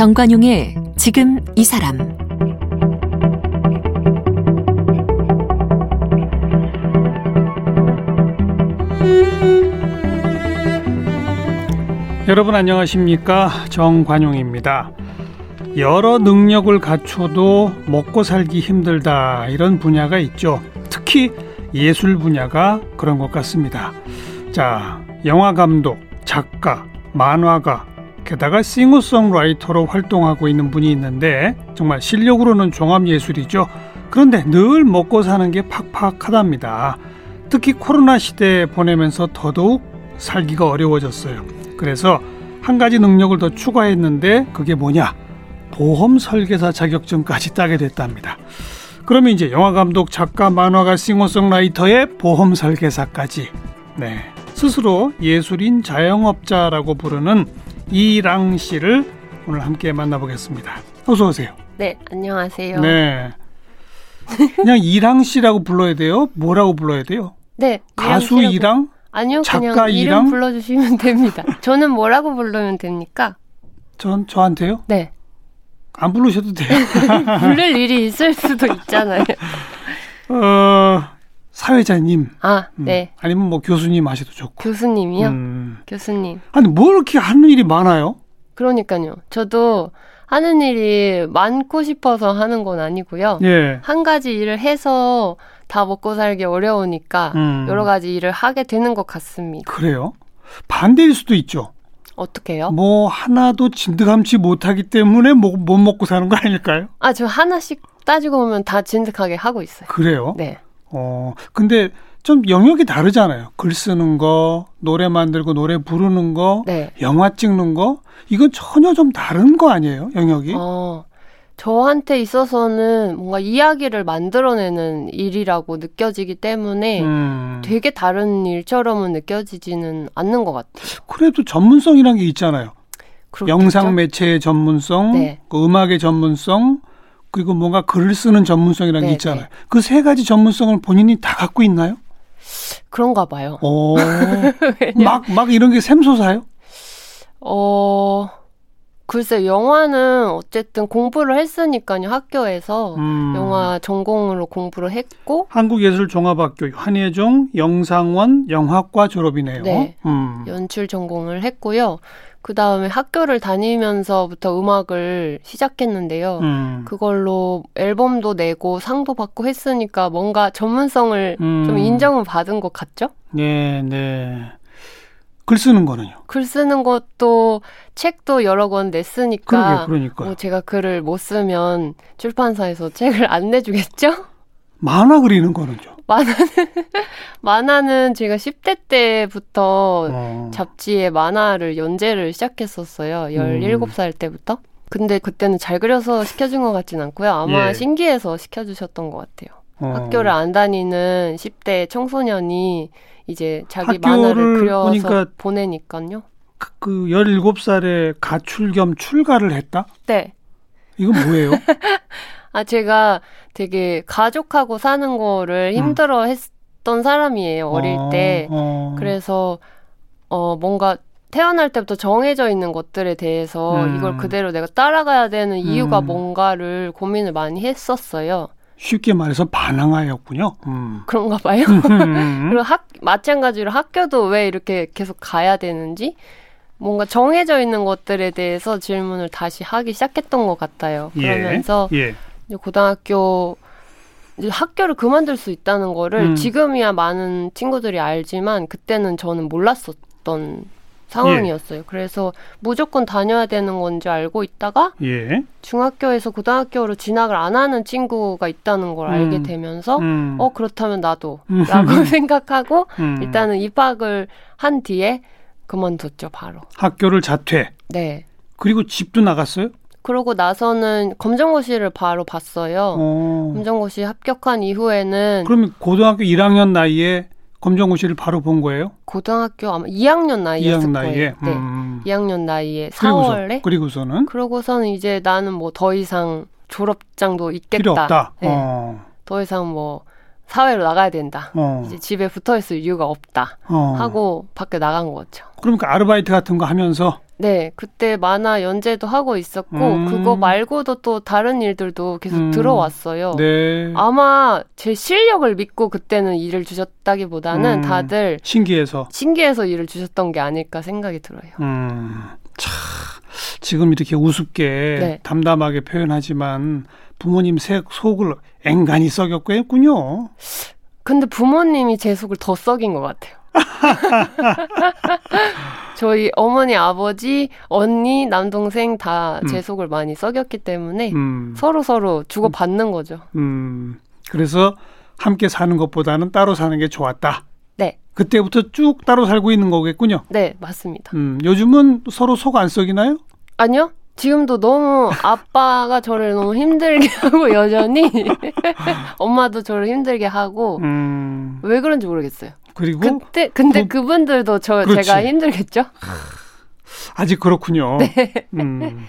정관용의 지금 이 사람 여러분 안녕하십니까 정관용입니다. 여러 능력을 갖춰도 먹고 살기 힘들다 이런 분야가 있죠. 특히 예술 분야가 그런 것 같습니다. 자, 영화 감독, 작가, 만화가, 게다가 싱어송라이터로 활동하고 있는 분이 있는데 정말 실력으로는 종합예술이죠. 그런데 늘 먹고 사는 게 팍팍하답니다. 특히 코로나 시대 보내면서 더더욱 살기가 어려워졌어요. 그래서 한 가지 능력을 더 추가했는데 그게 뭐냐? 보험 설계사 자격증까지 따게 됐답니다. 그러면 이제 영화 감독, 작가, 만화가, 싱어송라이터의 보험 설계사까지 네. 스스로 예술인 자영업자라고 부르는 이랑 씨를 오늘 함께 만나보겠습니다. 어서 오세요. 네, 안녕하세요. 네. 그냥 이랑 씨라고 불러야 돼요? 뭐라고 불러야 돼요? 네, 가수 이랑 이랑? 아니요, 작가 그냥 이랑? 이름 불러주시면 됩니다. 저는 뭐라고 부르면 됩니까? 전 저한테요? 네, 안 부르셔도 돼요. 부를 일이 있을 수도 있잖아요. 어, 사회자님. 아, 음, 네, 아니면 뭐 교수님 하셔도 좋고. 교수님이요. 음. 교수님. 아니 뭐 이렇게 하는 일이 많아요? 그러니까요. 저도 하는 일이 많고 싶어서 하는 건 아니고요. 예. 한 가지 일을 해서 다 먹고 살기 어려우니까 음. 여러 가지 일을 하게 되는 것 같습니다. 그래요? 반대일 수도 있죠. 어떻게요? 뭐 하나도 진득함치 못하기 때문에 뭐, 못 먹고 사는 거 아닐까요? 아, 저 하나씩 따지고 보면 다 진득하게 하고 있어요. 그래요? 네. 어, 근데 좀 영역이 다르잖아요. 글 쓰는 거, 노래 만들고 노래 부르는 거, 네. 영화 찍는 거, 이건 전혀 좀 다른 거 아니에요? 영역이? 어, 저한테 있어서는 뭔가 이야기를 만들어내는 일이라고 느껴지기 때문에 음, 되게 다른 일처럼은 느껴지지는 않는 것 같아요. 그래도 전문성이란 게 있잖아요. 그렇겠죠? 영상 매체의 전문성, 네. 그 음악의 전문성, 그리고 뭔가 글을 쓰는 전문성이라는 게 네, 있잖아요. 그세 가지 전문성을 본인이 다 갖고 있나요? 그런가 봐요. 오, 막, 막 이런 게 샘솟아요? 어, 글쎄, 영화는 어쨌든 공부를 했으니까요, 학교에서. 음. 영화 전공으로 공부를 했고, 한국예술종합학교 한예종 영상원 영화과 졸업이네요. 네. 음. 연출 전공을 했고요. 그 다음에 학교를 다니면서부터 음악을 시작했는데요. 음. 그걸로 앨범도 내고 상도 받고 했으니까 뭔가 전문성을 음. 좀 인정은 받은 것 같죠? 네, 네. 글 쓰는 거는요? 글 쓰는 것도 책도 여러 권 냈으니까 그러게, 그러니까. 뭐 제가 글을 못 쓰면 출판사에서 책을 안 내주겠죠? 만화 그리는 거는요? 만화는 만화는 제가 10대 때부터 어. 잡지에 만화를 연재를 시작했었어요. 17살 때부터. 근데 그때는 잘 그려서 시켜준 것 같진 않고요. 아마 예. 신기해서 시켜주셨던 것 같아요. 어. 학교를 안 다니는 10대 청소년이 이제 자기 만화를 그려서 보니까 보내니까요. 그, 그 17살에 가출 겸 출가를 했다? 네. 이건 뭐예요? 아, 제가 되게 가족하고 사는 거를 힘들어 했던 사람이에요, 어릴 음. 어, 때. 어. 그래서, 어, 뭔가 태어날 때부터 정해져 있는 것들에 대해서 음. 이걸 그대로 내가 따라가야 되는 이유가 음. 뭔가를 고민을 많이 했었어요. 쉽게 말해서 반항아였군요. 음. 그런가 봐요. 음. 그리고 학, 마찬가지로 학교도 왜 이렇게 계속 가야 되는지 뭔가 정해져 있는 것들에 대해서 질문을 다시 하기 시작했던 것 같아요. 그러면서 예. 이제 고등학교 학교를 그만둘 수 있다는 거를 음. 지금이야 많은 친구들이 알지만 그때는 저는 몰랐었던 상황이었어요. 그래서 무조건 다녀야 되는 건지 알고 있다가 예. 중학교에서 고등학교로 진학을 안 하는 친구가 있다는 걸 알게 음. 되면서 음. 어 그렇다면 나도 음. 라고 생각하고 음. 일단은 입학을 한 뒤에 그만뒀죠 바로 학교를 자퇴. 네 그리고 집도 나갔어요? 그러고 나서는 검정고시를 바로 봤어요 어. 검정고시 합격한 이후에는 그러면 고등학교 1학년 나이에 검정고시를 바로 본 거예요? 고등학교 아마 2학년 나이였을 2학년 나이에. 거예요 네 음. 2학년 나이에 그리고서 4월에 그리고서 는 그러고서는 이제 나는 뭐 더 이상 졸업장도 있겠다 필요 없다. 네. 어. 더 이상 뭐 사회로 나가야 된다. 어. 이제 집에 붙어 있을 이유가 없다. 어. 하고 밖에 나간 거죠. 그러니까 아르바이트 같은 거 하면서 네, 그때 만화 연재도 하고 있었고 음. 그거 말고도 또 다른 일들도 계속 음. 들어왔어요. 네. 아마 제 실력을 믿고 그때는 일을 주셨다기보다는 음. 다들 신기해서. 신기해서 일을 주셨던 게 아닐까 생각이 들어요. 음. 차. 지금 이렇게 우습게 네. 담담하게 표현하지만 부모님 색 속을 앵간히 썩였고 했군요. 근데 부모님이 제 속을 더 썩인 것 같아요. 저희 어머니, 아버지, 언니, 남동생 다제 음. 속을 많이 썩였기 때문에 음. 서로 서로 주고 받는 거죠. 음. 그래서 함께 사는 것보다는 따로 사는 게 좋았다. 네, 그때부터 쭉 따로 살고 있는 거겠군요. 네 맞습니다. 음, 요즘은 서로 속 안 썩이나요? 아니요. 지금도 너무 아빠가 저를 너무 힘들게 하고 여전히 엄마도 저를 힘들게 하고 음, 왜 그런지 모르겠어요. 그리고 그때 근데 그- 그분들도 저 그렇지. 제가 힘들겠죠? 아직 그렇군요. 네. 음.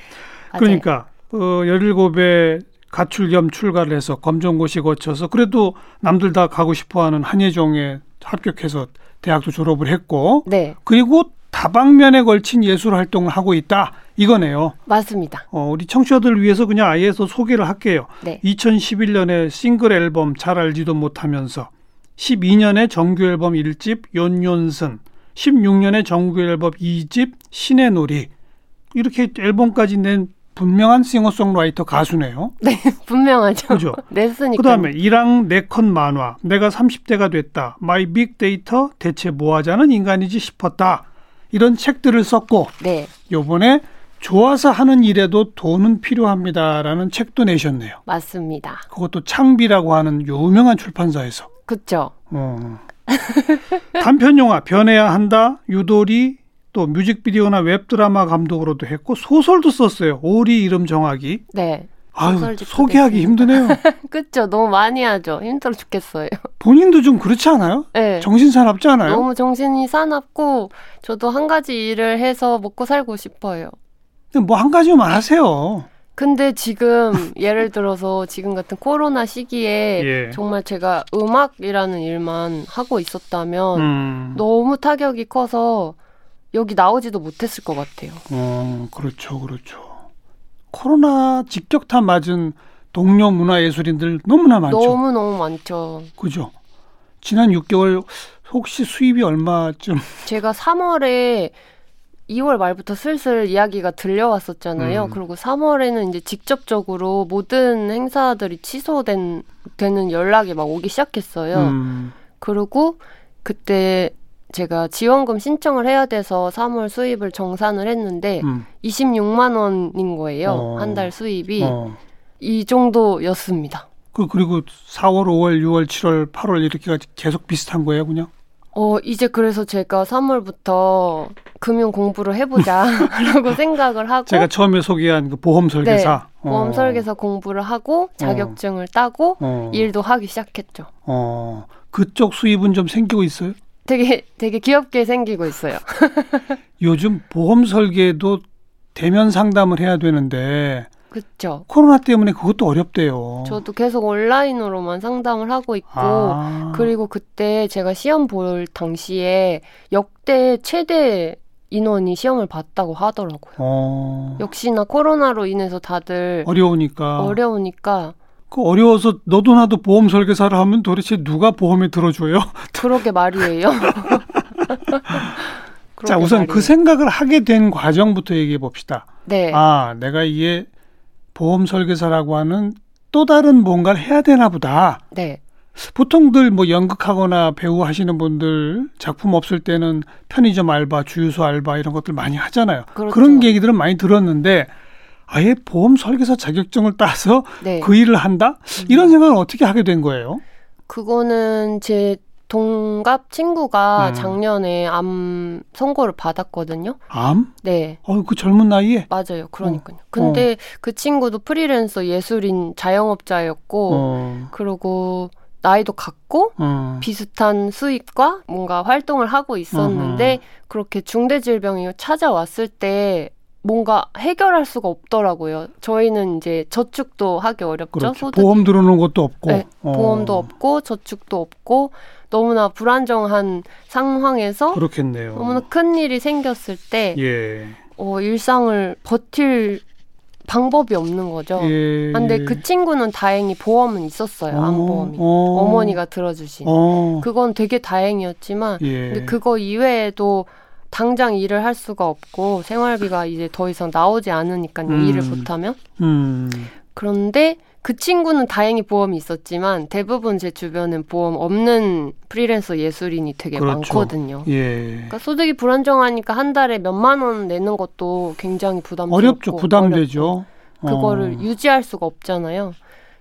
그러니까 어, 17에 가출 겸 출가를 해서 검정고시 거쳐서 그래도 남들 다 가고 싶어하는 한예종에 합격해서 대학도 졸업을 했고 네 그리고 다방면에 걸친 예술 활동을 하고 있다 이거네요. 맞습니다. 어, 우리 청취자들 위해서 그냥 아예 서 소개를 할게요. 네 2011년에 싱글 앨범 잘 알지도 못하면서 12년에 정규 앨범 1집 욘욘슨 16년에 정규 앨범 2집 신의 놀이 이렇게 앨범까지 낸 분명한 싱어송라이터 가수네요. 분명하죠. 그죠? 냈으니까. 그다음에 이랑 네컷 만화 내가 30대가 됐다. my 빅데이터 대체 뭐 하자는 인간이지 싶었다. 이런 책들을 썼고 네 요번에 좋아서 하는 일에도 돈은 필요합니다라는 책도 내셨네요. 맞습니다. 그것도 창비라고 하는 유명한 출판사에서. 그쵸? 어. 단편 영화 변해야 한다. 유도리 또 뮤직비디오나 웹드라마 감독으로도 했고 소설도 썼어요. 오리 이름 정하기. 네. 아유, 소개하기. 힘드네요. 그쵸? 너무 많이 하죠. 힘들어 죽겠어요. 본인도 좀 그렇지 않아요? 네. 정신 사납지 않아요? 너무 정신이 사납고 저도 한 가지 일을 해서 먹고 살고 싶어요. 뭐한 가지만 하세요. 근데 지금 예를 들어서 지금 같은 코로나 시기에 예. 정말 제가 음악이라는 일만 하고 있었다면 음. 너무 타격이 커서 여기 나오지도 못했을 것 같아요. 어, 그렇죠, 그렇죠. 코로나 직격탄 맞은 동료 문화 예술인들 너무나 많죠. 너무 너무 많죠. 그죠? 지난 6개월 혹시 수입이 얼마쯤? 제가 3월에 2월 말부터 슬슬 이야기가 들려왔었잖아요. 음. 그리고 3월에는 이제 직접적으로 모든 행사들이 취소된 되는 연락이 막 오기 시작했어요. 음, 그리고 그때 제가 지원금 신청을 해야 돼서 3월 수입을 정산을 했는데 음. 26만 원인 거예요. 어. 한달 수입이 어. 이 정도였습니다. 그 그리고 4월, 5월, 6월, 7월, 8월 이렇게가 계속 비슷한 거예요, 그냥? 어, 이제 그래서 제가 3월부터 금융 공부를 해보자라고 생각을 하고 제가 처음에 소개한 그 보험 설계사. 네, 보험 어. 설계사 공부를 하고 자격증을 따고 어. 일도 하기 시작했죠. 어. 그쪽 수입은 좀 생기고 있어요? 되게 되게 귀엽게 생기고 있어요. 요즘 보험 설계도 대면 상담을 해야 되는데 그렇죠. 코로나 때문에 그것도 어렵대요. 저도 계속 온라인으로만 상담을 하고 있고 아. 그리고 그때 제가 시험 볼 당시에 역대 최대 인원이 시험을 봤다고 하더라고요. 어. 역시나 코로나로 인해서 다들 어려우니까. 어려우니까 그 어려워서 너도 나도 보험 설계사를 하면 도대체 누가 보험에 들어줘요? 그러게 말이에요. 자, 그러게 우선 말이에요. 그 생각을 하게 된 과정부터 얘기해 봅시다. 네. 아, 내가 이게 보험 설계사라고 하는 또 다른 뭔가를 해야 되나 보다. 네. 보통들 뭐 연극하거나 배우 하시는 분들 작품 없을 때는 편의점 알바, 주유소 알바 이런 것들 많이 하잖아요. 그렇죠. 그런 얘기들은 많이 들었는데 아예 보험 설계사 자격증을 따서 네. 그 일을 한다? 이런 생각을 어떻게 하게 된 거예요? 그거는 제 동갑 친구가 음. 작년에 암 선고를 받았거든요. 암? 네. 어, 그 젊은 나이에? 맞아요. 그러니까요. 근데 그 친구도 프리랜서 예술인 자영업자였고 어, 그리고 나이도 같고 어. 비슷한 수입과 뭔가 활동을 하고 있었는데 그렇게 중대질병이 찾아왔을 때 뭔가 해결할 수가 없더라고요. 저희는 이제 저축도 하기 어렵죠. 그렇죠. 보험 들어오는 것도 없고. 네, 어. 보험도 없고 저축도 없고 너무나 불안정한 상황에서 그렇겠네요. 너무나 큰 일이 생겼을 때 예. 어, 일상을 버틸 방법이 없는 거죠. 예. 아, 근데 그 친구는 다행히 보험은 있었어요. 암보험이. 어. 어머니가 들어주신. 어. 그건 되게 다행이었지만 예. 근데 그거 이외에도 당장 일을 할 수가 없고 생활비가 이제 더 이상 나오지 않으니까요. 음. 일을 못하면. 음. 그런데 그 친구는 다행히 보험이 있었지만 대부분 제 주변은 보험 없는 프리랜서 예술인이 되게 그렇죠. 많거든요. 예. 그러니까 소득이 불안정하니까 한 달에 몇만 원 내는 것도 굉장히 부담스럽고 어렵죠. 어렵고 부담되죠. 그거를 어. 유지할 수가 없잖아요.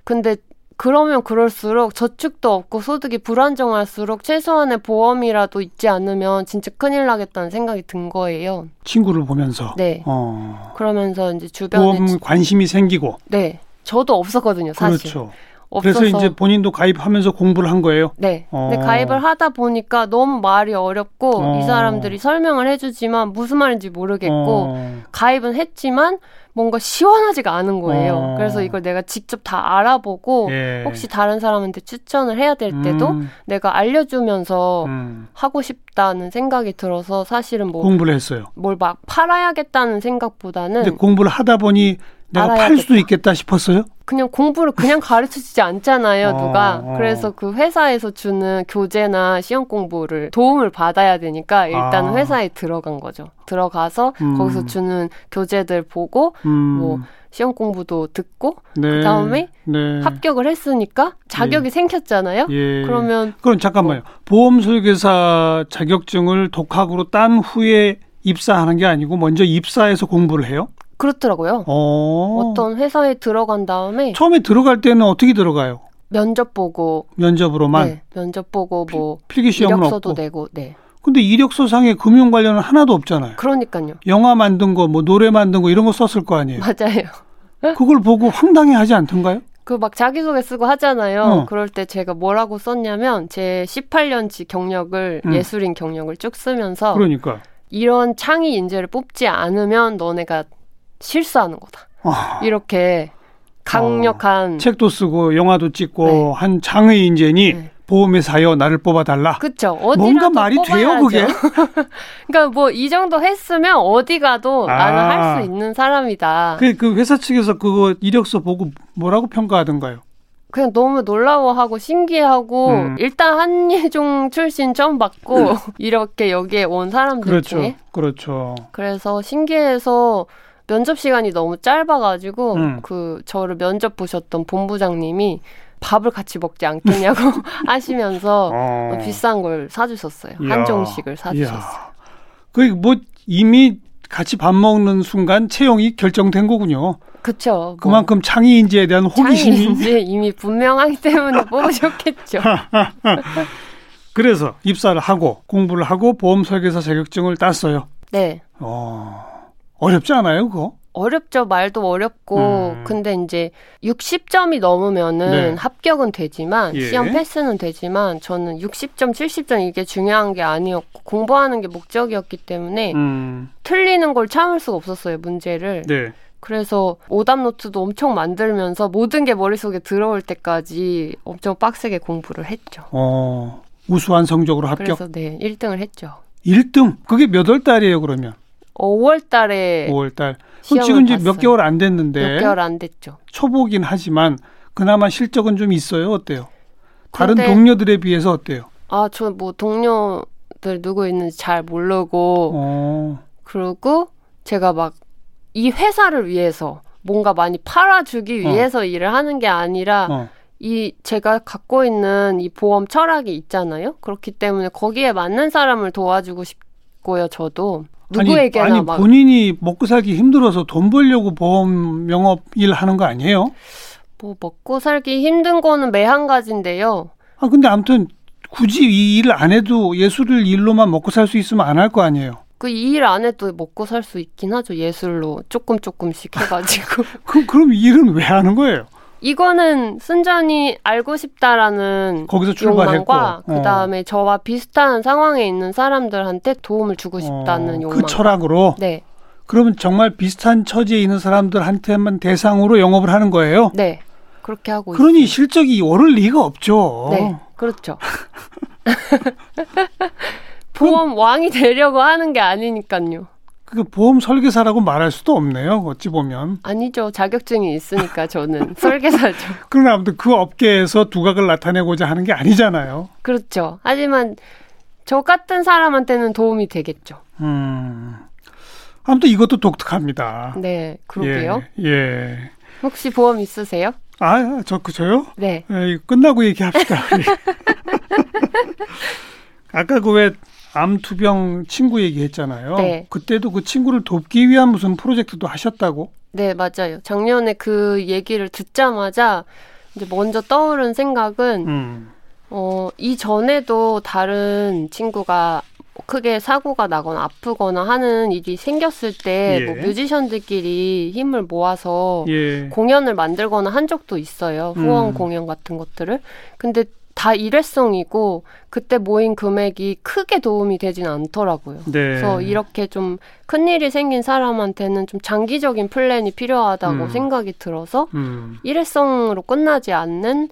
근데 그러면 그럴수록 저축도 없고 소득이 불안정할수록 최소한의 보험이라도 있지 않으면 진짜 큰일 나겠다는 생각이 든 거예요. 친구를 보면서. 네. 어. 그러면서 이제 주변에 보험 지- 관심이 생기고. 네. 저도 없었거든요, 사실. 그렇죠. 없어서 그래서 이제 본인도 가입하면서 공부를 한 거예요. 네. 근데 어. 가입을 하다 보니까 너무 말이 어렵고 어. 이 사람들이 설명을 해주지만 무슨 말인지 모르겠고 어. 가입은 했지만 뭔가 시원하지가 않은 거예요. 어. 그래서 이걸 내가 직접 다 알아보고 예. 혹시 다른 사람한테 추천을 해야 될 때도 음, 내가 알려주면서 음. 하고 싶다는 생각이 들어서 사실은 뭐 공부를 했어요. 뭘 막 팔아야겠다는 생각보다는 근데 공부를 하다 보니 내가 팔. 수도 있겠다 싶었어요. 그냥 공부를 그냥 가르쳐 주지 않잖아요, 어, 누가. 어. 그래서 그 회사에서 주는 교재나 시험 공부를 도움을 받아야 되니까 일단 아. 은 회사에 들어간 거죠. 들어가서 음. 거기서 주는 교재들 보고 음. 뭐 시험 공부도 듣고 네. 그다음에 네. 합격을 했으니까 자격이 생겼잖아요. 예. 그러면 그럼 잠깐만요. 보험 설계사 자격증을 독학으로 딴 후에 입사하는 게 아니고 먼저 입사해서 공부를 해요? 그렇더라고요. 어. 어떤 회사에 들어간 다음에 처음에 들어갈 때는 어떻게 들어가요? 면접 보고 면접으로만 네, 면접 보고 뭐 필 기 시험은 이력서도 없고. 내고 네. 근데 이력서상에 금융 관련은 하나도 없잖아요. 그러니까요. 영화 만든 거, 뭐 노래 만든 거 이런 거 썼을 거 아니에요. 맞아요. 그걸 보고 황당해하지 않던가요? 그 막 자기소개 쓰고 하잖아요. 어. 그럴 때 제가 뭐라고 썼냐면 제 18년치 경력을 음. 예술인 경력을 쭉 쓰면서 그러니까. 이런 창의 인재를 뽑지 않으면 너네가 실수하는 거다. 아, 이렇게 강력한 책도 쓰고 영화도 찍고 네. 한 장의 인재니 네. 보험회사여 나를 뽑아달라. 그쵸 어디라도 뭔가 말이 돼요, 뽑아야죠. 그게? 그러니까 뭐 이 정도 했으면 어디 가도 아. 나는 할 수 있는 사람이다. 그, 그 회사 측에서 그거 이력서 보고 뭐라고 평가하던가요? 그냥 너무 놀라워하고 신기하고 음. 일단 한예종 출신 처음 받고 이렇게 여기에 온 사람들 그렇죠. 중에 그렇죠. 그래서 신기해서 면접 시간이 너무 짧아가지고 음. 그 저를 면접 보셨던 본부장님이 밥을 같이 먹지 않겠냐고 하시면서 어. 비싼 걸 사주셨어요. 이야. 한정식을 사주셨어요. 그뭐 이미 같이 밥 먹는 순간 채용이 결정된 거군요. 뭐 그만큼 창의 인재에 대한 호기심이 창의인지 이미 분명하기 때문에 뽑으셨겠죠. 그래서 입사를 하고 공부를 하고 보험 설계사 자격증을 땄어요. 네. 어. 어렵지 않아요, 그거? 어렵죠. 말도 어렵고. 음. 근데 이제 60점이 넘으면은 네. 합격은 되지만 예. 시험 패스는 되지만 저는 60점, 70점 이게 중요한 게 아니었고 공부하는 게 목적이었기 때문에 음. 틀리는 걸 참을 수가 없었어요. 문제를. 네. 그래서 오답 노트도 엄청 만들면서 모든 게 머릿속에 들어올 때까지 엄청 빡세게 공부를 했죠. 어. 우수한 성적으로 합격. 그래서 네, 1등을 했죠. 1등. 그게 몇 월 달이에요, 그러면? 5월 달에 5월 달. 그럼 지금 이제 몇 봤어요. 개월 안 됐는데 몇 개월 안 됐죠. 초보긴 하지만 그나마 실적은 좀 있어요. 어때요? 다른 근데- 동료들에 비해서 어때요? 아, 저 뭐 동료들 누구 있는지 잘 모르고 어. 그리고 제가 막 이 회사를 위해서 뭔가 많이 팔아주기 어. 위해서 일을 하는 게 아니라 어. 이 제가 갖고 있는 이 보험 철학이 있잖아요. 그렇기 때문에 거기에 맞는 사람을 도와주고 싶고요. 저도 누구에게나 아니, 아니 막 본인이 먹고 살기 힘들어서 돈 벌려고 보험 영업 일 하는 거 아니에요? 뭐 먹고 살기 힘든 거는 매한 가지인데요. 아 근데 아무튼 굳이 이 일을 안 해도 예술을 일로만 먹고 살 수 있으면 안 할 거 아니에요. 그이일안 해도 먹고 살 수 있긴 하죠. 예술로 조금 조금씩 해가지고. 그럼 그럼 이 일은 왜 하는 거예요? 이거는 순전히 알고 싶다라는 거기서 출발했고 욕망과 그 다음에 저와 비슷한 상황에 있는 사람들한테 도움을 주고 싶다는 어, 욕망. 그 철학으로 네, 그러면 정말 비슷한 처지에 있는 사람들한테만 대상으로 영업을 하는 거예요? 네. 그렇게 하고 그러니 있어요. 실적이 오를 리가 없죠. 네. 그렇죠. 보험 왕이 되려고 하는 게 아니니까요. 그 보험 설계사라고 말할 수도 없네요. 어찌 보면. 아니죠. 자격증이 있으니까 저는 설계사죠. 그러나 아무튼 그 업계에서 두각을 나타내고자 하는 게 아니잖아요. 그렇죠. 하지만 저 같은 사람한테는 도움이 되겠죠. 음. 아무튼 이것도 독특합니다. 네, 그러게요. 예. 예. 혹시 보험 있으세요? 아, 저, 그, 저요? 네. 예, 이거 끝나고 얘기합시다. 아까 그왜 암투병 친구 얘기했잖아요. 네. 그때도 그 친구를 돕기 위한 무슨 프로젝트도 하셨다고? 네, 맞아요. 작년에 그 얘기를 듣자마자 이제 먼저 떠오른 생각은 음. 어, 이전에도 다른 친구가 크게 사고가 나거나 아프거나 하는 일이 생겼을 때 예. 뭐 뮤지션들끼리 힘을 모아서 예. 공연을 만들거나 한 적도 있어요. 후원 음. 공연 같은 것들을. 근데 다 일회성이고 그때 모인 금액이 크게 도움이 되진 않더라고요. 네. 그래서 이렇게 좀 큰일이 생긴 사람한테는 좀 장기적인 플랜이 필요하다고 음. 생각이 들어서 음. 일회성으로 끝나지 않는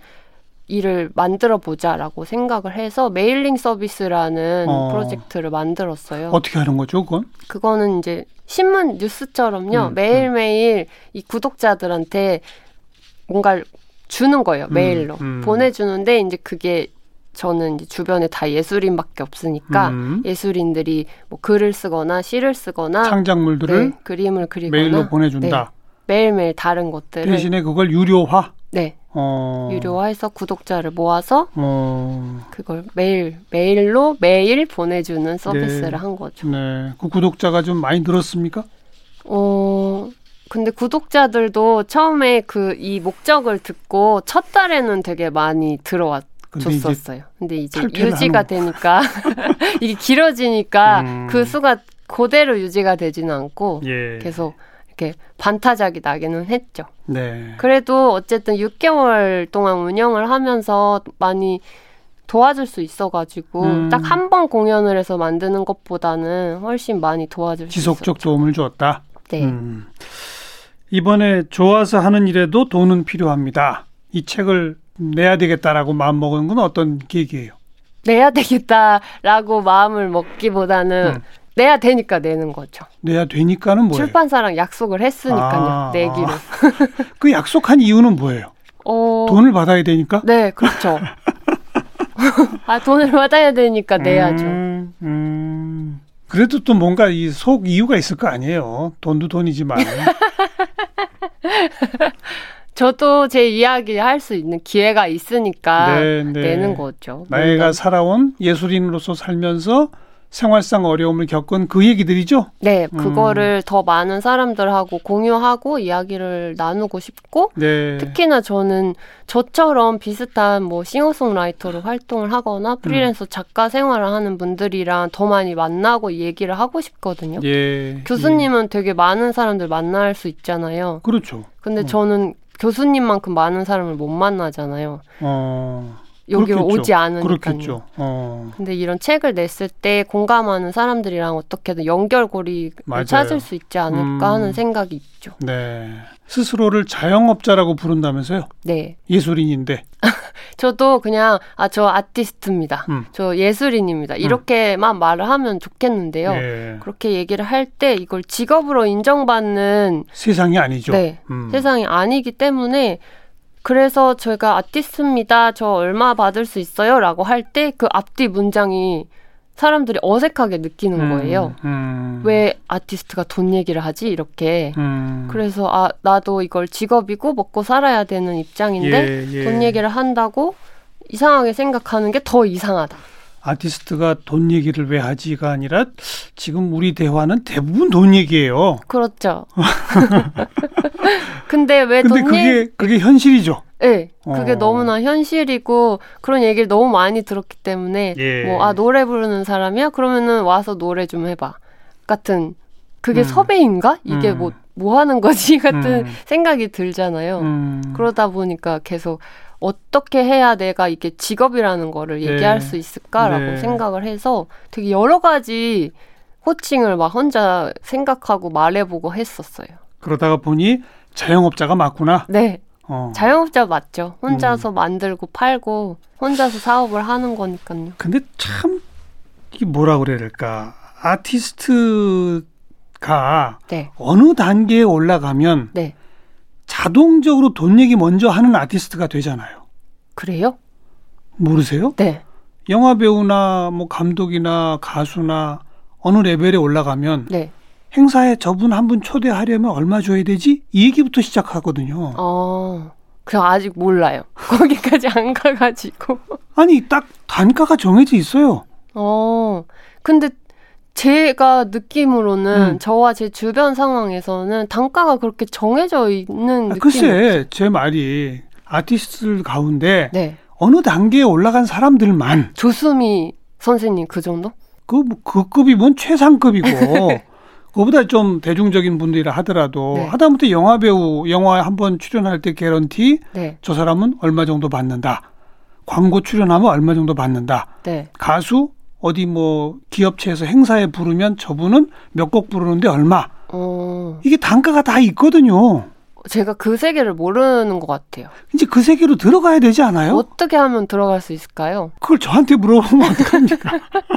일을 만들어 보자라고 생각을 해서 mailing 서비스라는 어. 프로젝트를 만들었어요. 어떻게 하는 거죠, 그건? 그거는 이제 신문 뉴스처럼요. 음, 매일매일 이 구독자들한테 뭔가를 주는 거예요. 음, 메일로. 음. 보내주는데 이제 그게 저는 이제 주변에 다 예술인밖에 없으니까 음. 예술인들이 뭐 글을 쓰거나 시를 쓰거나 창작물들을 네, 그림을 그리거나 메일로 보내준다. 매일매일 다른 것들을 대신에 그걸 유료화. 네, 어. 유료화해서 구독자를 모아서 어. 그걸 매일 메일로 매일 보내주는 서비스를 네. 한 거죠. 네. 그 구독자가 좀 많이 늘었습니까? 어 근데 구독자들도 처음에 그 이 목적을 듣고 첫 달에는 되게 많이 들어왔. 근데 이제 줬었어요. 근데 이제 탈퇴를 유지가 되니까 이게 길어지니까 음. 그 수가 그대로 유지가 되지는 않고 예. 계속 이렇게 반타작이 나기는 했죠. 네. 그래도 어쨌든 6개월 동안 운영을 하면서 많이 도와줄 수 있어가지고 음. 딱한 번 공연을 해서 만드는 것보다는 훨씬 많이 도와줄 수 지속적 도움을. 있었죠. 네. 음. 이번에 좋아서 하는 일에도 돈은 필요합니다. 이 책을 내야 되겠다라고 마음 먹은 건 어떤 계기예요? 내야 되겠다라고 마음을 먹기보다는 음. 내야 되니까 내는 거죠. 내야 되니까는 뭐예요? 출판사랑 약속을 했으니까요. 아, 내기로. 그 약속한 이유는 뭐예요? 어, 돈을 받아야 되니까? 네, 그렇죠. 아, 돈을 받아야 되니까 내야죠. 음, 음. 그래도 또 뭔가 이 속 이유가 있을 거 아니에요. 돈도 돈이지만. 저도 제 이야기 할 수 있는 기회가 있으니까 네, 네. 내는 거죠. 나이가. 살아온 예술인으로서 살면서 생활상 어려움을 겪은 그 얘기들이죠. 네, 음. 그거를 더 많은 사람들하고 공유하고 이야기를 나누고 싶고 네. 특히나 저는 저처럼 비슷한 뭐 싱어송라이터로 활동을 하거나 프리랜서 작가 생활을 하는 분들이랑 더 많이 만나고 얘기를 하고 싶거든요. 예. 교수님은 되게 많은 사람들 만날 수 있잖아요. 예. 그렇죠. 근데 음. 저는 교수님만큼 많은 사람을 못 만나잖아요. 어. 여기로 그렇겠죠. 오지 않으니까요. 그렇겠죠. 어. 근데 이런 책을 냈을 때 공감하는 사람들이랑 어떻게든 연결고리를 맞아요. 찾을 수 있지 않을까 음. 하는 생각이 있죠. 네. 스스로를 자영업자라고 부른다면서요? 네. 예술인인데. 저도 그냥 아 저 아티스트입니다. 음. 저 예술인입니다. 이렇게만 말을 하면 좋겠는데요. 예. 그렇게 얘기를 할 때 이걸 직업으로 인정받는 세상이 아니죠. 네, 음. 세상이 아니기 때문에 그래서 저희가 아티스트입니다. 저 얼마 받을 수 있어요? 라고 할 때 그 앞뒤 문장이 사람들이 어색하게 느끼는 음, 거예요. 음. 왜 아티스트가 돈 얘기를 하지? 이렇게. 음. 그래서 아 나도 이걸 직업이고 먹고 살아야 되는 입장인데 예, 예. 돈 얘기를 한다고 이상하게 생각하는 게 더 이상하다. 아티스트가 돈 얘기를 왜 하지가 아니라 지금 우리 대화는 대부분 돈 얘기예요. 그렇죠. 근데 왜 근데 돈 얘기? 그게 그게 현실이죠. 네, 그게 어. 너무나 현실이고 그런 얘기를 너무 많이 들었기 때문에 예. 뭐아 노래 부르는 사람이야? 그러면은 와서 노래 좀 해봐. 같은 그게 음. 섭외인가? 이게 음. 뭐뭐 하는 거지? 같은 음. 생각이 들잖아요. 음. 그러다 보니까 계속 어떻게 해야 내가 이게 직업이라는 거를 네. 얘기할 수 있을까라고 네. 생각을 해서 되게 여러 가지 호칭을 막 혼자 생각하고 말해보고 했었어요. 그러다가 보니 자영업자가 맞구나. 네, 어. 자영업자 맞죠. 혼자서 만들고 팔고 혼자서 사업을 하는 거니까요. 근데 참 이게 뭐라 그래야 될까? 아티스트가 네, 어느 단계에 올라가면 네. 자동적으로 돈 얘기 먼저 하는 아티스트가 되잖아요. 그래요? 모르세요? 네. 영화 배우나 뭐 감독이나 가수나 어느 레벨에 올라가면 네. 행사에 저분 한 분 초대하려면 얼마 줘야 되지? 이 얘기부터 시작하거든요. 어, 그 아직 몰라요. 거기까지 안 가가지고. 아니 딱 단가가 정해져 있어요. 어, 근데 제가 느낌으로는 음. 저와 제 주변 상황에서는 단가가 그렇게 정해져 있는 아, 느낌이 글쎄 제 말이 아티스트들 가운데 네. 어느 단계에 올라간 사람들만 조수미 선생님 그 정도? 그, 뭐, 그 급이면 최상급이고 그보다 좀 대중적인 분들이라 하더라도 네. 하다못해 영화 배우 영화에 한번 출연할 때 개런티 네. 저 사람은 얼마 정도 받는다. 광고 출연하면 얼마 정도 받는다. 네. 가수 어디 뭐 기업체에서 행사에 부르면 저분은 몇 곡 부르는데 얼마. 어, 이게 단가가 다 있거든요. 제가 그 세계를 모르는 것 같아요. 이제 그 세계로 들어가야 되지 않아요? 어떻게 하면 들어갈 수 있을까요? 그걸 저한테 물어보면 어떡합니까?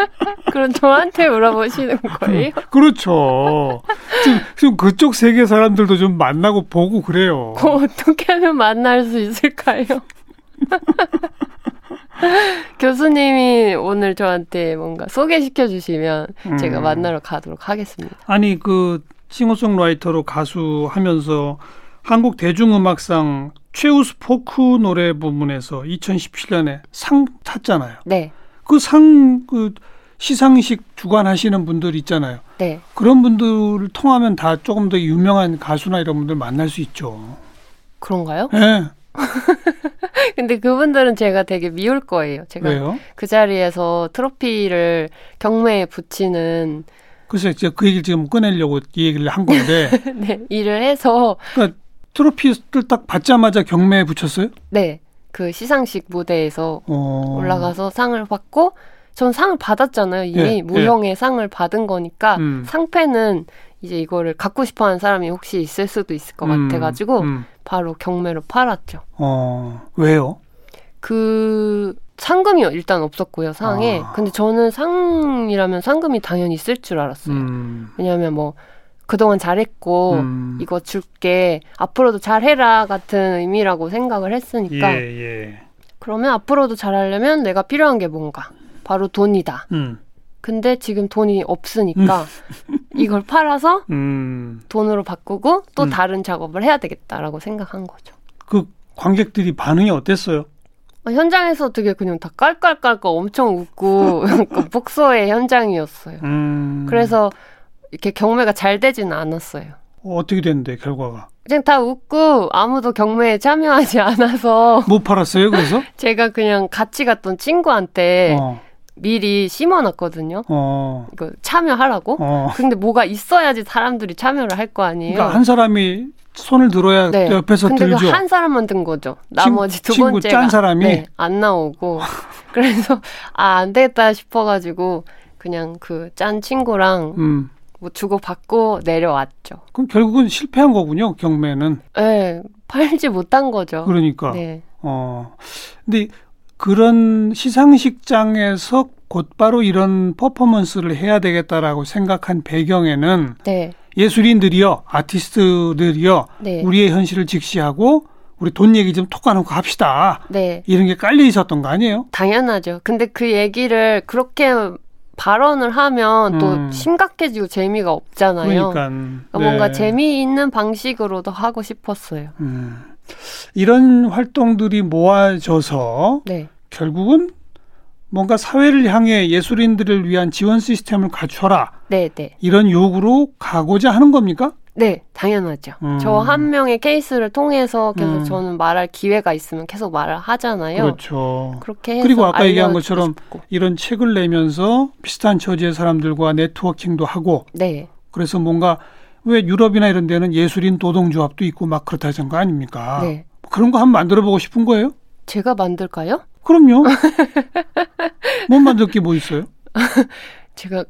그럼 저한테 물어보시는 거예요? 그렇죠. 지금, 지금 그쪽 세계 사람들도 좀 만나고 보고 그래요. 그거 어떻게 하면 만날 수 있을까요? 교수님이 오늘 저한테 뭔가 소개시켜 주시면 제가 음. 만나러 가도록 하겠습니다. 아니 그 싱어송라이터로 가수 하면서 한국 대중음악상 최우수 포크 노래 부문에서 2017년에 상 탔잖아요. 네, 그상그 시상식 주관하시는 분들 있잖아요. 네. 그런 분들을 통하면 다 조금 더 유명한 가수나 이런 분들 만날 수 있죠. 그런가요? 예. 근데 그분들은 제가 되게 미울 거예요. 제가 왜요? 그 자리에서 트로피를 경매에 붙이는 글쎄 제가 그 얘기를 지금 꺼내려고 이 얘기를 한 건데 네, 일을 해서 그러니까 트로피를 딱 받자마자 경매에 붙였어요? 네, 그 시상식 무대에서 어. 올라가서 상을 받고 전 상을 받았잖아요. 이미 예, 무형의 상을 받은 거니까 음. 상패는 이제 이거를 갖고 싶어 하는 사람이 혹시 있을 수도 있을 것 음, 같아가지고 음. 바로 경매로 팔았죠. 어 왜요? 그 상금이 일단 없었고요 상에. 아. 근데 저는 상이라면 상금이 당연히 있을 줄 알았어요. 음. 왜냐하면 뭐 그동안 잘했고 음. 이거 줄게 앞으로도 잘해라 같은 의미라고 생각을 했으니까 예, 예. 그러면 앞으로도 잘하려면 내가 필요한 게 뭔가 바로 돈이다. 음. 근데 지금 돈이 없으니까 이걸 팔아서 음. 돈으로 바꾸고 또 음. 다른 작업을 해야 되겠다라고 생각한 거죠. 그 관객들이 반응이 어땠어요? 어, 현장에서 되게 그냥 다 깔깔깔깔 엄청 웃고 약간 복서의 현장이었어요. 음. 그래서 이렇게 경매가 잘 되지는 않았어요. 어, 어떻게 됐는데 결과가 그냥 다 웃고 아무도 경매에 참여하지 않아서 못 팔았어요? 그래서? 제가 그냥 같이 갔던 친구한테 어. 미리 심어놨거든요. 어. 이거 참여하라고. 어. 근데 뭐가 있어야지 사람들이 참여를 할 거 아니에요. 그러니까 한 사람이 손을 들어야 네. 옆에서 근데 들죠. 그 한 사람만 든 거죠. 나머지 두 친구 번째가 짠 사람이? 네, 안 나오고 그래서 아 안 되겠다 싶어가지고 그냥 그 짠 친구랑 음. 뭐 주고 받고 내려왔죠. 그럼 결국은 실패한 거군요. 경매는. 네, 팔지 못한 거죠. 그러니까. 네, 어. 근데 그런 시상식장에서 곧바로 이런 퍼포먼스를 해야 되겠다라고 생각한 배경에는 네, 예술인들이요, 아티스트들이요, 네, 우리의 현실을 직시하고 우리 돈 얘기 좀 톡 까놓고 합시다. 네, 이런 게 깔려 있었던 거 아니에요? 당연하죠. 근데 그 얘기를 그렇게 발언을 하면 또 음. 심각해지고 재미가 없잖아요. 그러니까 그러니까 뭔가 재미있는 방식으로도 하고 싶었어요. 음. 이런 활동들이 모아져서 네, 결국은 뭔가 사회를 향해 예술인들을 위한 지원 시스템을 갖춰라 네, 네. 이런 요구로 가고자 하는 겁니까? 네, 당연하죠. 음. 저한 명의 케이스를 통해서 계속 음. 저는 말할 기회가 있으면 계속 말을 하잖아요. 그렇죠. 그렇게 해서 그리고 아까 얘기한 것처럼 싶고. 이런 책을 내면서 비슷한 처지의 사람들과 네트워킹도 하고 네, 그래서 뭔가 왜 유럽이나 이런 데는 예술인 노동조합도 있고 막 그렇다는 거 아닙니까? 네. 그런 거 한번 만들어 보고 싶은 거예요? 제가 만들까요? 그럼요. 못 만들 게 뭐 있어요? 제가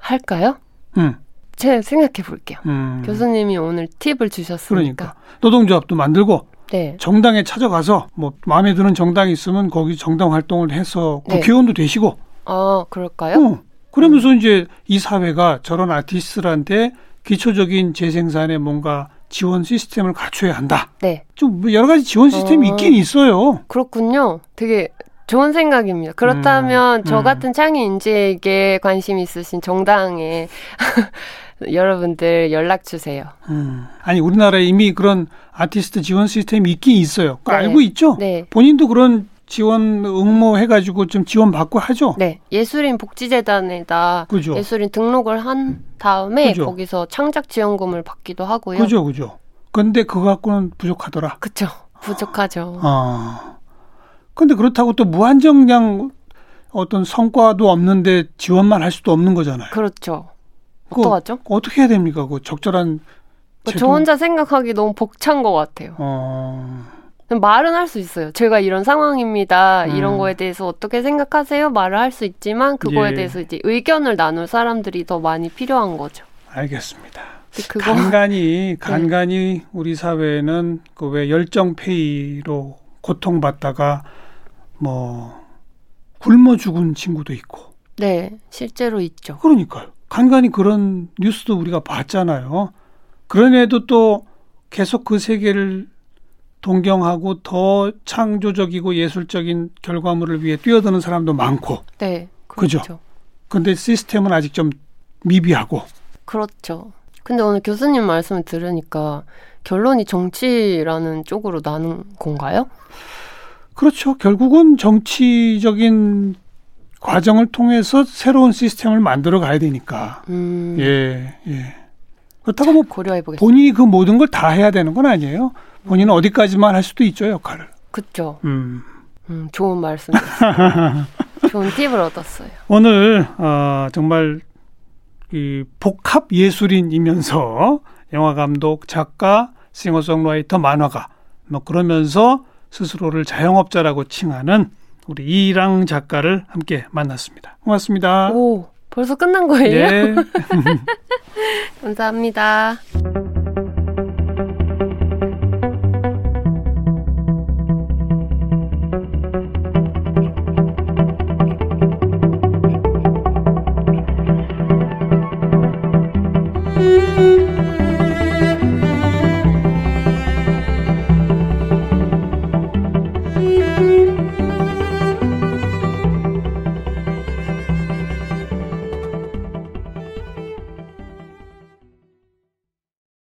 할까요? 음, 제가 생각해 볼게요. 음. 교수님이 오늘 팁을 주셨으니까. 그러니까 노동조합도 만들고 네. 정당에 찾아가서 뭐 마음에 드는 정당이 있으면 거기 정당 활동을 해서 네. 국회의원도 되시고 아, 그럴까요? 어, 그러면서 이제 이 사회가 저런 아티스트들한테 기초적인 재생산에 뭔가 지원 시스템을 갖춰야 한다. 네. 좀뭐 여러 가지 지원 시스템이 어. 있긴 있어요. 그렇군요. 되게 좋은 생각입니다. 그렇다면 음, 저 음. 같은 창의 인재에게 관심 있으신 정당에 여러분들 연락 주세요. 음. 아니 우리나라에 이미 그런 아티스트 지원 시스템이 있긴 있어요. 네. 알고 있죠? 네. 본인도 그런 지원 응모해가지고 좀 지원 받고 하죠. 네. 예술인 복지재단에다 그죠. 예술인 등록을 한 다음에 그죠. 거기서 창작 지원금을 받기도 하고요. 그죠, 그죠. 근데 그거 갖고는 부족하더라. 그쵸. 부족하죠. 아. 근데 그렇다고 또 무한정량 어떤 성과도 없는데 지원만 할 수도 없는 거잖아요. 그렇죠. 어떡하죠? 어떻게 해야 됩니까? 그 적절한 저 제도- 혼자 생각하기 너무 벅찬 것 같아요. 어. 말은 할 수 있어요. 제가 이런 상황입니다. 음. 이런 거에 대해서 어떻게 생각하세요? 말을 할 수 있지만 그거에 예. 대해서 이제 의견을 나눌 사람들이 더 많이 필요한 거죠. 알겠습니다. 그거 네. 간간히 간간히 우리 사회는 그 왜 열정 페이로 고통받다가 뭐 굶어 죽은 친구도 있고 네 실제로 있죠. 그러니까요. 간간히 그런 뉴스도 우리가 봤잖아요. 그런 애도 또 계속 그 세계를 동경하고 더 창조적이고 예술적인 결과물을 위해 뛰어드는 사람도 많고 네 그죠. 그렇죠. 근데 시스템은 아직 좀 미비하고 그렇죠. 근데 오늘 교수님 말씀을 들으니까 결론이 정치라는 쪽으로 나는 건가요? 그렇죠. 결국은 정치적인 과정을 통해서 새로운 시스템을 만들어 가야 되니까. 음, 예, 예. 그렇다고 뭐 고려해 보겠습니다. 본인이 그 모든 걸 다 해야 되는 건 아니에요. 본인은 어디까지만 할 수도 있죠, 역할을. 그쵸. 음. 음, 좋은 말씀. 좋은 팁을 얻었어요. 오늘 어, 정말 이 복합 예술인이면서 영화 감독, 작가, 싱어송라이터, 만화가 뭐 그러면서 스스로를 자영업자라고 칭하는 우리 이랑 작가를 함께 만났습니다. 고맙습니다. 오, 벌써 끝난 거예요? 네. 감사합니다.